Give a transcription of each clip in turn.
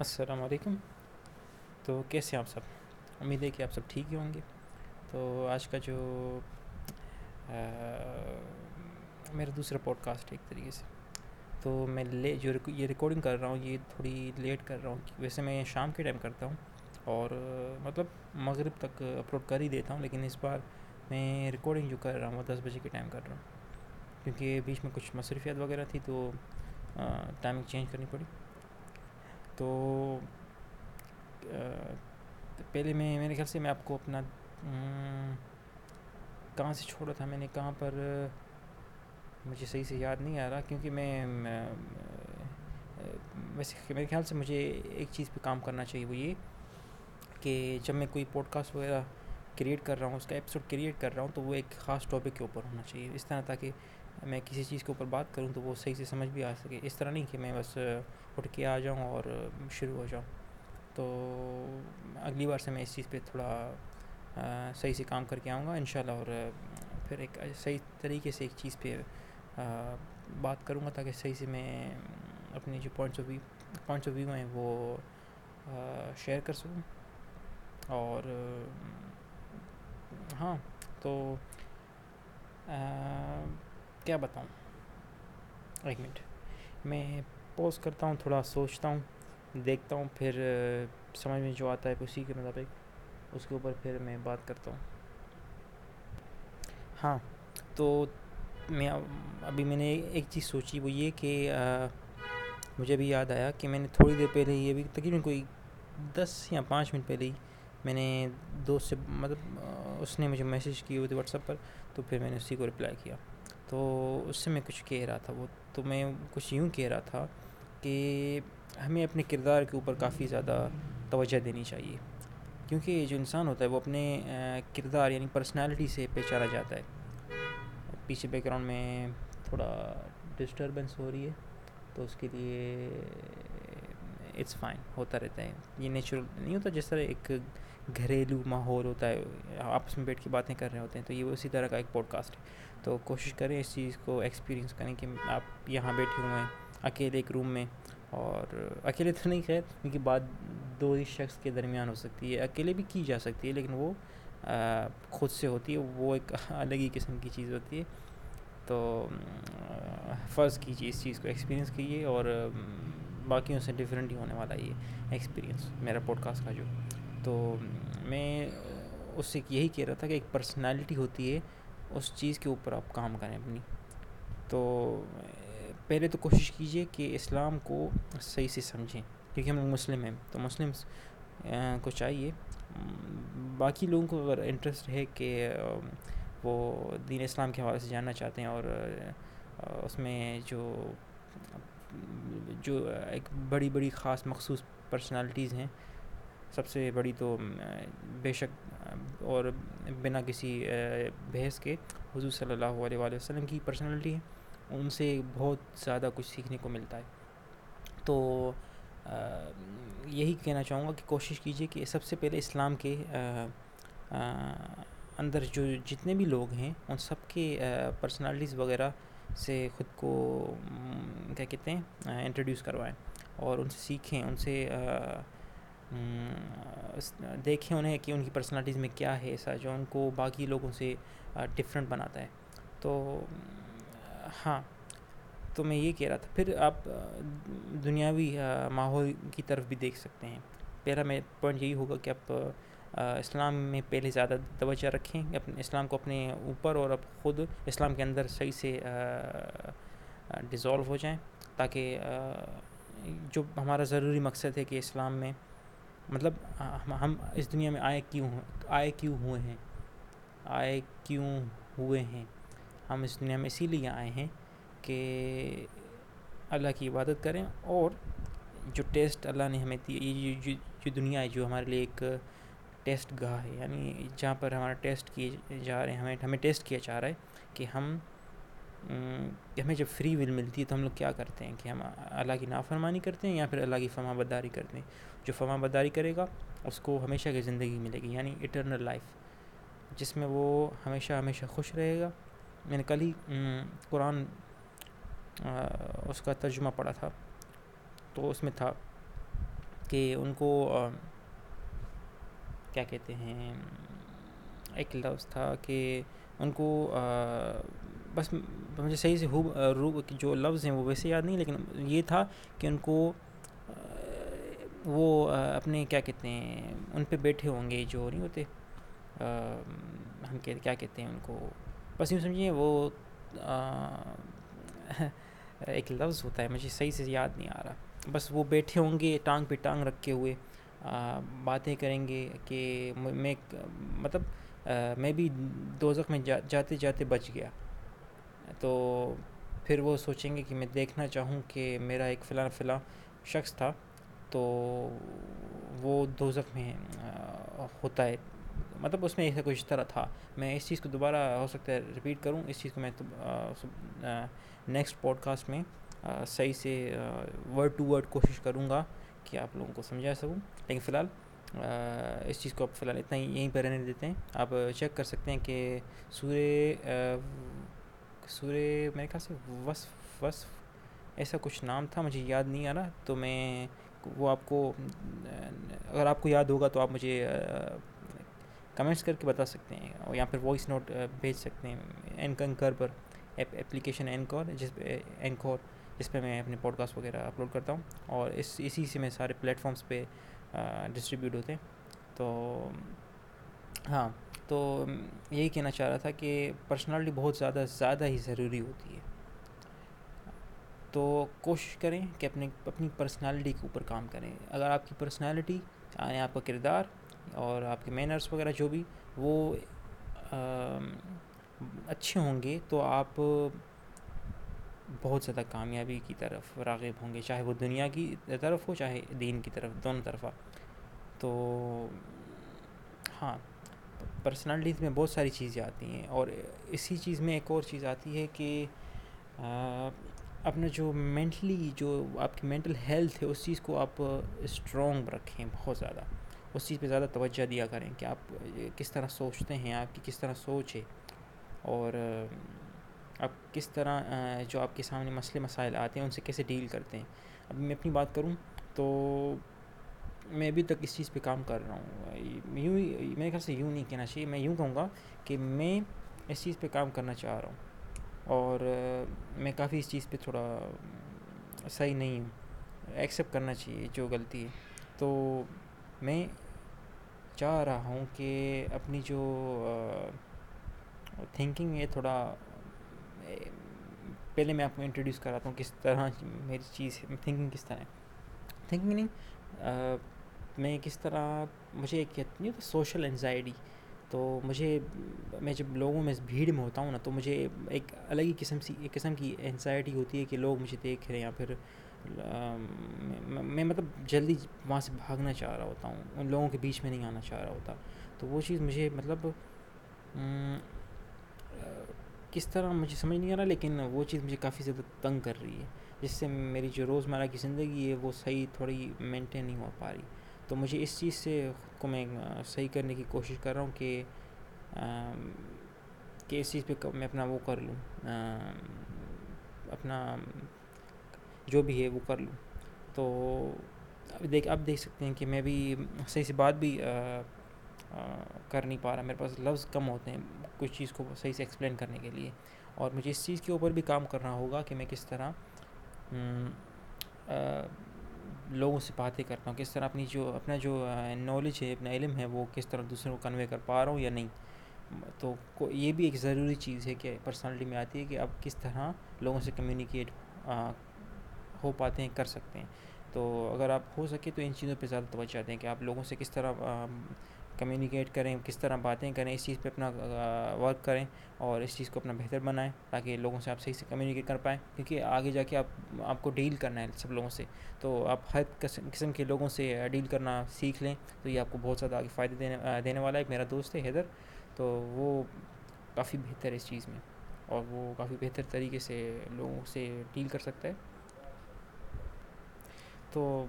السلام علیکم۔ تو کیسے ہیں آپ سب؟ امید ہے کہ آپ سب ٹھیک ہی ہوں گے۔ تو آج کا جو میرا دوسرا پوڈ کاسٹ ہے ایک طریقے سے۔ تو میں لے، جو یہ ریکارڈنگ کر رہا ہوں، یہ تھوڑی لیٹ کر رہا ہوں۔ ویسے میں شام کے ٹائم کرتا ہوں اور مطلب مغرب تک اپلوڈ کر ہی دیتا ہوں، لیکن اس بار میں ریکارڈنگ جو کر رہا ہوں، وہ دس بجے کے ٹائم کر رہا ہوں۔ کیونکہ بیچ میں کچھ مصروفیات وغیرہ تھی تو ٹائمنگ چینج کرنی پڑی۔ تو پہلے میں، میرے خیال سے میں آپ کو اپنا کہاں سے چھوڑا تھا میں نے، کہاں پر، مجھے صحیح سے یاد نہیں آ رہا کیونکہ میں ویسے میرے خیال سے مجھے ایک چیز پہ کام کرنا چاہیے وہ یہ کہ جب میں کوئی پوڈ کاسٹ وغیرہ کریٹ کر رہا ہوں، اس کا ایپیسوڈ کریٹ کر رہا ہوں، تو وہ ایک خاص ٹاپک کے اوپر ہونا چاہیے، اس طرح تاکہ میں کسی چیز کے اوپر بات کروں تو وہ صحیح سے سمجھ بھی آ سکے۔ اس طرح نہیں کہ میں بس اٹھ کے آ جاؤں اور شروع ہو جاؤں۔ تو اگلی بار سے میں اس چیز پہ تھوڑا صحیح سے کام کر کے آؤں گا ان شاء اللہ اور پھر ایک صحیح طریقے سے ایک چیز پہ بات کروں گا تاکہ صحیح سے میں اپنی جو points of view points of view ہیں وہ شیئر کر سکوں۔ اور ہاں تو کیا بتاؤں؟ ایک منٹ۔ میں پوز کرتا ہوں، تھوڑا سوچتا ہوں، دیکھتا ہوں، پھر سمجھ میں جو آتا ہے، اسی کے مطابق اس کے اوپر پھر میں بات کرتا ہوں۔ ہاں تو میں ابھی میں نے ایک چیز سوچی، وہ یہ کہ مجھے ابھی یاد آیا کہ میں نے تھوڑی دیر پہلے ہی، ابھی تقریباً کوئی دس یا پانچ منٹ پہلے ہی میں نے دوست سے مطلب اس نے مجھے میسیج کی ہوئی تھی واٹس ایپ پر، تو پھر میں نے اسی کو رپلائی کیا۔ تو اس سے میں کچھ کہہ رہا تھا، وہ تو میں کچھ یوں کہہ رہا تھا کہ ہمیں اپنے کردار کے اوپر کافی زیادہ توجہ دینی چاہیے۔ کیونکہ جو انسان ہوتا ہے، وہ اپنے کردار یعنی پرسنالٹی سے پہچانا جاتا ہے۔ پیچھے بیک گراؤنڈ میں تھوڑا ڈسٹربنس ہو رہی ہے، تو اس کے لیے اٹس فائن ہوتا رہتا ہے۔ یہ نیچرل نہیں ہوتا جس طرح ایک گھریلو ماحول ہوتا ہے، آپس میں بیٹھ کے باتیں کر رہے ہوتے ہیں، تو یہ اسی طرح کا ایک پوڈ کاسٹ ہے۔ تو کوشش کریں اس چیز کو ایکسپیرینس کریں کہ آپ یہاں بیٹھے ہوئے ہیں، اکیلے ایک روم میں۔ اور اکیلے تو نہیں، خیر، کیونکہ بات دو ہی شخص کے درمیان ہو سکتی ہے۔ اکیلے بھی کی جا سکتی ہے، لیکن وہ خود سے ہوتی ہے، وہ ایک الگ ہی قسم کی چیز ہوتی ہے۔ تو فرض کیجیے اس چیز کو ایکسپیرینس کیجیے اور باقیوں سے ڈفرینٹ ہی ہونے والا یہ ایکسپیرینس میرا پوڈ کاسٹ کا جو۔ تو میں اس سے یہی کہہ رہا تھا کہ ایک پرسنالٹی ہوتی ہے، اس چیز کے اوپر آپ کام کریں اپنی۔ تو پہلے تو کوشش کیجیے کہ اسلام کو صحیح سے سمجھیں، کیونکہ ہم مسلم ہیں۔ تو مسلم کو چاہیے۔ باقی لوگوں کو اگر انٹرسٹ ہے کہ وہ دین اسلام کے حوالے سے جاننا چاہتے ہیں اور اس میں جو جو ایک بڑی بڑی خاص مخصوص پرسنالٹیز ہیں، سب سے بڑی تو بے شک، اور بنا کسی بحث کے حضور صلی اللہ علیہ وآلہ وسلم کی پرسنالٹی ہے ان سے بہت زیادہ کچھ سیکھنے کو ملتا ہے۔ تو یہی کہنا چاہوں گا کہ کوشش کیجیے کہ سب سے پہلے اسلام کے اندر جو جتنے بھی لوگ ہیں، ان سب کے پرسنالٹیز وغیرہ سے خود کو کیا کہتے ہیں انٹروڈیوس کروائیں اور ان سے سیکھیں، ان سے دیکھیں انہیں کہ ان کی پرسنالٹیز میں کیا ہے ایسا جو ان کو باقی لوگوں سے ڈفرینٹ بناتا ہے۔ تو ہاں تو میں یہ کہہ رہا تھا۔ پھر آپ دنیاوی ماحول کی طرف بھی دیکھ سکتے ہیں۔ پہلا میں پوائنٹ یہی ہوگا کہ آپ اسلام میں پہلے زیادہ توجہ رکھیں، اپنے اسلام کو اپنے اوپر اور اب خود اسلام کے اندر صحیح سے ڈیزالو ہو جائیں تاکہ جو ہمارا ضروری مقصد ہے کہ اسلام میں مطلب ہم اس دنیا میں آئے کیوں آئے کیوں ہوئے ہیں؟ آئے کیوں ہوئے ہیں؟ ہم اس دنیا میں اسی لیے آئے ہیں کہ اللہ کی عبادت کریں اور جو ٹیسٹ اللہ نے ہمیں دی، یہ جو دنیا ہے، جو ہمارے لیے ایک ٹیسٹ گاہ ہے یعنی جہاں پر ہمارا ٹیسٹ کیے جا رہے ہیں، ہمیں ہمیں ٹیسٹ کیا جا رہا ہے کہ ہم ہمیں جب فری ول ملتی ہے تو ہم لوگ کیا کرتے ہیں؟ کہ ہم اللہ کی نافرمانی کرتے ہیں یا پھر اللہ کی فما بداری کرتے ہیں؟ جو فما بداری کرے گا، اس کو ہمیشہ کی زندگی ملے گی یعنی اٹرنل لائف جس میں وہ ہمیشہ ہمیشہ خوش رہے گا۔ میں نے کل ہی قرآن اس کا ترجمہ پڑھا تھا۔ تو اس میں تھا کہ ان کو کیا کہتے ہیں، ایک لفظ تھا کہ ان کو بس مجھے صحیح سے ہو جو لفظ ہیں وہ ویسے یاد نہیں، لیکن یہ تھا کہ ان کو وہ اپنے کیا کہتے ہیں، ان پہ بیٹھے ہوں گے، جو نہیں ہوتے ہم کیا کہتے ہیں ان کو، بس یوں سمجھیے، وہ ایک لفظ ہوتا ہے، مجھے صحیح سے یاد نہیں آ رہا، بس وہ بیٹھے ہوں گے، ٹانگ پہ ٹانگ رکھے ہوئے باتیں کریں گے کہ میں مطلب میں بھی دوزخ میں جاتے جاتے بچ گیا۔ تو پھر وہ سوچیں گے کہ میں دیکھنا چاہوں کہ میرا ایک فلاں فلاں شخص تھا، تو وہ دوزخ میں ہوتا ہے۔ مطلب اس میں ایسا کچھ طرح تھا۔ میں اس چیز کو دوبارہ ہو سکتا ہے رپیٹ کروں، اس چیز کو میں نیکسٹ پوڈ کاسٹ میں صحیح سے ورڈ ٹو ورڈ کوشش کروں گا۔ کہ آپ لوگوں کو سمجھا سکوں۔ لیکن فی الحال اس چیز کو آپ فی الحال اتنا ہی یہیں پہ رہنے دیتے ہیں۔ آپ چیک کر سکتے ہیں کہ سورے سورے میرے خیال سے وصف وصف ایسا کچھ نام تھا، مجھے یاد نہیں آ رہا۔ تو میں وہ آپ کو، اگر آپ کو یاد ہوگا تو آپ مجھے کمنٹس کر کے بتا سکتے ہیں اور یا پھر وائس نوٹ بھیج سکتے ہیں۔ این کنکر پر اپلیکیشن اینکور جس پہ اینکور جس پہ میں اپنے پوڈ کاسٹ وغیرہ اپلوڈ کرتا ہوں اور اس اسی سے میں سارے پلیٹفارمس پہ ڈسٹریبیوٹ ہوتے ہیں۔ تو ہاں تو یہی کہنا چاہ رہا تھا کہ پرسنالٹی بہت زیادہ زیادہ ہی ضروری ہوتی ہے۔ تو کوشش کریں کہ اپنے اپنی پرسنالٹی کے اوپر کام کریں۔ اگر آپ کی پرسنالٹی یعنی آپ کا کردار اور آپ کے مینرس وغیرہ جو بھی، وہ اچھے ہوں گے تو آپ بہت زیادہ کامیابی کی طرف راغب ہوں گے، چاہے وہ دنیا کی طرف ہو، چاہے دین کی طرف، دونوں طرفہ۔ تو ہاں پرسنالٹیز میں بہت ساری چیزیں آتی ہیں اور اسی چیز میں ایک اور چیز آتی ہے کہ اپنا جو مینٹلی جو آپ کی مینٹل ہیلتھ ہے، اس چیز کو آپ اسٹرانگ رکھیں بہت زیادہ۔ اس چیز پہ زیادہ توجہ دیا کریں کہ آپ کس طرح سوچتے ہیں، آپ کی کس طرح سوچ ہے۔ اور آپ کس طرح جو آپ کے سامنے مسئلے، مسائل آتے ہیں، ان سے کیسے ڈیل کرتے ہیں؟ اب میں اپنی بات کروں تو میں ابھی تک اس چیز پہ کام کر رہا ہوں۔ یوں ہی، میرے خیال سے یوں نہیں کہنا چاہیے، میں یوں کہوں گا کہ میں اس چیز پہ کام کرنا چاہ رہا ہوں اور میں کافی اس چیز پہ تھوڑا صحیح نہیں ہوں ایکسیپٹ کرنا چاہیے جو غلطی ہے۔ تو میں چاہ رہا ہوں کہ اپنی جو تھنکنگ ہے، تھوڑا پہلے میں آپ کو انٹروڈیوس کراتا ہوں کس طرح میری چیز تھنکنگ کس طرح ہے۔ تھنکنگ نہیں میں کس طرح، مجھے ایک نہیں ہوتا سوشل انزائٹی تو مجھے، میں جب لوگوں میں بھیڑ میں ہوتا ہوں نا، تو مجھے ایک الگ ہی قسم سی، ایک قسم کی انزائٹی ہوتی ہے کہ لوگ مجھے دیکھ رہے ہیں یا پھر میں مطلب جلدی وہاں سے بھاگنا چاہ رہا ہوتا ہوں، ان لوگوں کے بیچ میں نہیں آنا چاہ رہا ہوتا۔ تو وہ چیز مجھے مطلب کس طرح مجھے سمجھ نہیں آ رہا، لیکن وہ چیز مجھے کافی زیادہ تنگ کر رہی ہے، جس سے میری جو روزمرہ کی زندگی ہے وہ صحیح تھوڑی مینٹین نہیں ہو پا رہی۔ تو مجھے اس چیز سے خود کو میں صحیح کرنے کی کوشش کر رہا ہوں کہ کہ اس چیز پہ میں اپنا وہ کر لوں۔ اپنا جو بھی ہے وہ کر لوں۔ تو اب دیکھ اب دیکھ سکتے ہیں کہ میں بھی صحیح سے بات بھی کر نہیں پا رہا، میرے پاس لفظ کم ہوتے ہیں کچھ چیز کو صحیح سے ایکسپلین کرنے کے لیے۔ اور مجھے اس چیز کے اوپر بھی کام کرنا ہوگا کہ میں کس طرح لوگوں سے باتیں کرتا ہوں، کس طرح اپنی جو، اپنا جو نالج ہے، اپنا علم ہے، وہ کس طرح دوسروں کو کنوے کر پا رہا ہوں یا نہیں۔ تو یہ بھی ایک ضروری چیز ہے کہ پرسنالٹی میں آتی ہے کہ آپ کس طرح لوگوں سے کمیونیکیٹ ہو پاتے ہیں، کر سکتے ہیں۔ تو اگر آپ ہو سکے تو ان چیزوں پہ زیادہ توجہ دیں کہ آپ لوگوں سے کس طرح کمیونیکیٹ کریں، کس طرح باتیں کریں، اس چیز پہ اپنا ورک کریں اور اس چیز کو اپنا بہتر بنائیں تاکہ لوگوں سے آپ صحیح سے کمیونیکیٹ کر پائیں۔ کیونکہ آگے جا کے آپ آپ کو ڈیل کرنا ہے سب لوگوں سے۔ تو آپ ہر قسم کے لوگوں سے ڈیل کرنا سیکھ لیں تو یہ آپ کو بہت زیادہ آگے فائدے دینے دینے والا ہے۔ ایک میرا دوست ہے حیدر، تو وہ کافی بہتر ہے اس چیز میں اور وہ کافی بہتر طریقے سے لوگوں سے ڈیل کر سکتا ہے۔ تو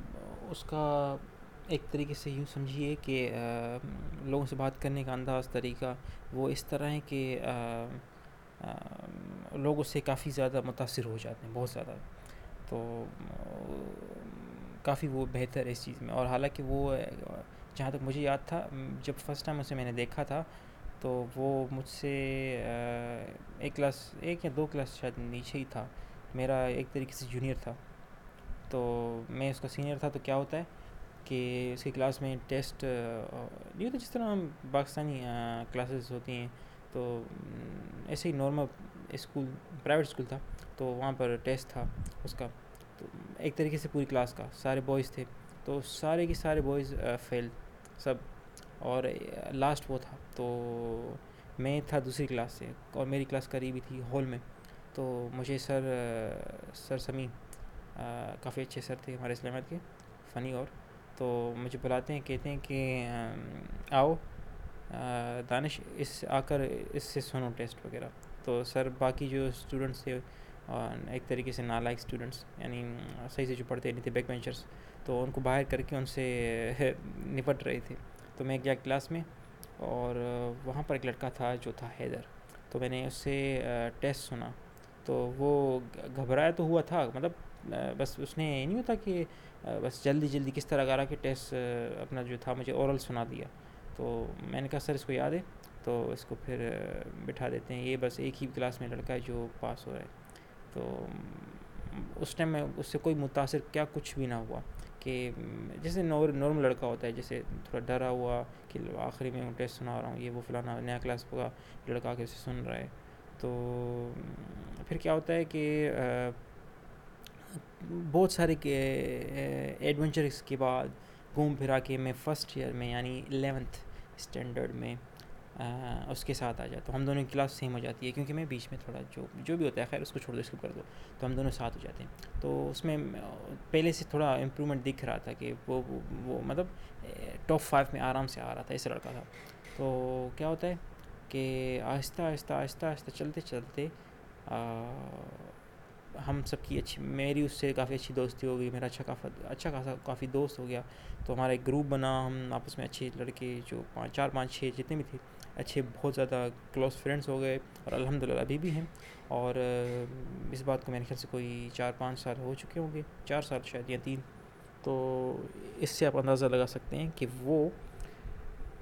اس کا ایک طریقے سے یوں سمجھیے کہ لوگوں سے بات کرنے کا انداز، طریقہ وہ اس طرح ہے کہ لوگ اس سے کافی زیادہ متاثر ہو جاتے ہیں، بہت زیادہ۔ تو، کافی وہ بہتر ہے اس چیز میں۔ اور حالانکہ وہ، جہاں تک مجھے یاد تھا، جب فسٹ ٹائم اسے میں نے دیکھا تھا، تو وہ مجھ سے ایک کلاس، ایک یا دو کلاس شاید نیچے ہی تھا۔ میرا ایک طریقے سے جونیئر تھا۔ تو میں اس کا سینئر تھا تو کیا ہوتا ہے؟ کہ اس کی کلاس میں ٹیسٹ نہیں ہوتا جس طرح پاکستانی کلاسز ہوتی ہیں، تو ایسے ہی نارمل اسکول، پرائیویٹ اسکول تھا، تو وہاں پر ٹیسٹ تھا اس کا۔ تو ایک طریقے سے پوری کلاس کا، سارے بوائز تھے۔ تو سارے کے سارے بوائز فیل، سب۔ اور لاسٹ وہ تھا، تو میں تھا دوسری کلاس سے، اور میری کلاس قریبی تھی ہال میں۔ تو مجھے سر سر سمی کافی اچھے سر تھے ہمارے اسلامیات کے، فنی اور۔ تو مجھے بلاتے ہیں، کہتے ہیں کہ آؤ دانش، اس، آ کر اس سے سنو ٹیسٹ وغیرہ۔ تو سر، باقی جو اسٹوڈنٹس تھے ایک طریقے سے نالائک اسٹوڈنٹس یعنی صحیح سے جو پڑھتے نہیں تھے بیک بینچرس تو ان کو باہر کر کے ان سے نپٹ رہے تھے۔ تو میں گیا کلاس میں، اور وہاں پر ایک لڑکا تھا جو تھا حیدر۔ تو میں نے اس سے ٹیسٹ سنا۔ تو وہ گھبرایا تو ہوا تھا مطلب بس اس نے یہ نہیں ہوتا کہ، بس جلدی جلدی کس طرح کرا کہ ٹیسٹ، اپنا جو تھا مجھے اورل سنا دیا۔ تو میں نے کہا، سر، اس کو یاد ہے؟ تو اس کو پھر، بٹھا دیتے ہیں۔ یہ بس ایک ہی کلاس میں لڑکا ہے جو پاس ہو رہا ہے۔ تو اس ٹائم میں اس سے کوئی متاثر کیا کچھ بھی نہ ہوا کہ، جیسے نارمل لڑکا ہوتا ہے، جیسے تھوڑا ڈرا ہوا کہ آخری میں ٹیسٹ سنا رہا ہوں، یہ وہ فلانا نیا کلاس ہوگا، لڑکا کے سن رہا ہے۔ تو پھر کیا ہوتا ہے کہ بہت سارے کے ایڈونچرس کے بعد گھوم پھرا کے میں فرسٹ ایئر میں یعنی الیونتھ اسٹینڈرڈ میں اس کے ساتھ آ جاتا تو ہم دونوں کی کلاس سیم ہو جاتی ہے کیونکہ میں بیچ میں تھوڑا جو جو بھی ہوتا ہے، خیر اس کو چھوڑ دو اسکپ کر دو، تو ہم دونوں ساتھ ہو جاتے ہیں۔ تو اس میں، پہلے سے تھوڑا امپرومنٹ دکھ رہا تھا کہ وہ وہ مطلب ٹاپ فائیو میں آرام سے آ رہا تھا ایسا لڑکا تھا۔ تو کیا ہوتا ہے کہ آہستہ آہستہ آہستہ آہستہ چلتے چلتے ہم سب کی اچھی میری اس سے کافی اچھی دوستی ہو گئی، میرا اچھا کافی اچھا خاصا کافی دوست ہو گیا۔ تو ہمارا ایک گروپ بنا، ہم آپس میں اچھے لڑکے جو پانچ چار پانچ چھ جتنے بھی تھے، اچھے بہت زیادہ کلوز فرینڈس ہو گئے اور الحمد للہ ابھی بھی ہیں۔ اور اس بات کو میرے خیال سے کوئی چار پانچ سال ہو چکے ہوں گے، چار سال شاید یا تین۔ تو اس سے آپ اندازہ لگا سکتے ہیں کہ وہ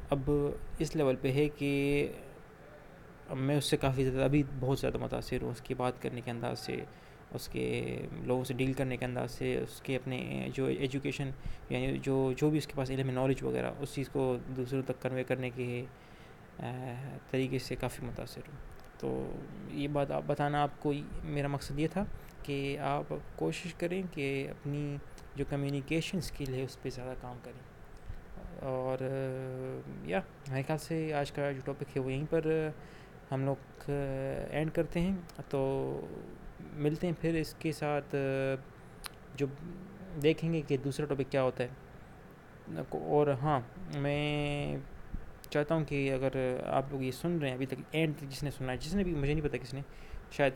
اب اس لیول پہ ہے کہ میں اس سے کافی زیادہ ابھی بہت زیادہ متاثر ہوں۔ اس کی بات کرنے کے انداز سے اس کے لوگوں سے ڈیل کرنے کے انداز سے، اس کے اپنے جو ایجوکیشن یعنی جو جو بھی اس کے پاس علم نالج وغیرہ، اس چیز کو دوسروں تک کنوے کرنے کے طریقے سے کافی متاثر ہوں۔ تو یہ بات آپ، بتانا آپ کو میرا مقصد یہ تھا کہ آپ کوشش کریں کہ اپنی جو کمیونیکیشن اسکل ہے، اس پہ زیادہ کام کریں۔ اور یا، میرے خیال سے آج کا جو ٹاپک ہے، وہ یہیں پر ہم لوگ اینڈ کرتے ہیں۔ تو ملتے ہیں، پھر اس کے ساتھ جو دیکھیں گے کہ دوسرا ٹاپک کیا ہوتا ہے۔ اور ہاں میں چاہتا ہوں کہ اگر آپ لوگ یہ سن رہے ہیں، ابھی تک اینڈ تک جس نے سنا ہے، جس نے بھی، مجھے نہیں پتا کس نے، شاید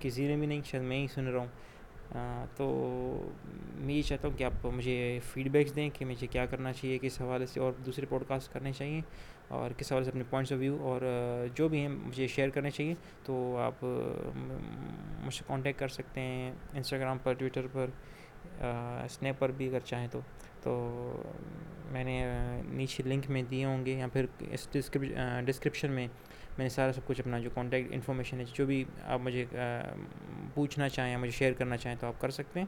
کسی نے بھی نہیں، شاید میں ہی سن رہا ہوں۔ تو میں یہ چاہتا ہوں کہ آپ مجھے فیڈ بیکس دیں کہ مجھے کیا کرنا چاہیے، کس حوالے سے، اور دوسرے پوڈ کاسٹ کرنے چاہیے، اور کس حوالے سے اپنے پوائنٹس آف ویو اور جو بھی ہیں مجھے شیئر کرنے چاہیے۔ تو آپ مجھ سے کانٹیکٹ کر سکتے ہیں انسٹاگرام پر ٹویٹر پر اسنیپ پر بھی اگر چاہیں تو۔ تو میں نے نیچے لنک میں دیے ہوں گے یا پھر اس ڈسکرپشن میں میں نے سارا سب کچھ اپنا جو کانٹیکٹ انفارمیشن ہے، جو بھی آپ مجھے پوچھنا چاہیں یا مجھے شیئر کرنا چاہیں تو آپ کر سکتے ہیں۔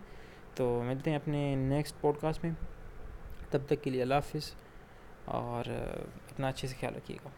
تو ملتے ہیں اپنے نیکسٹ پوڈ کاسٹ میں۔ تب تک کے لیے اللہ حافظ اور اپنا اچھے سے خیال رکھیے گا۔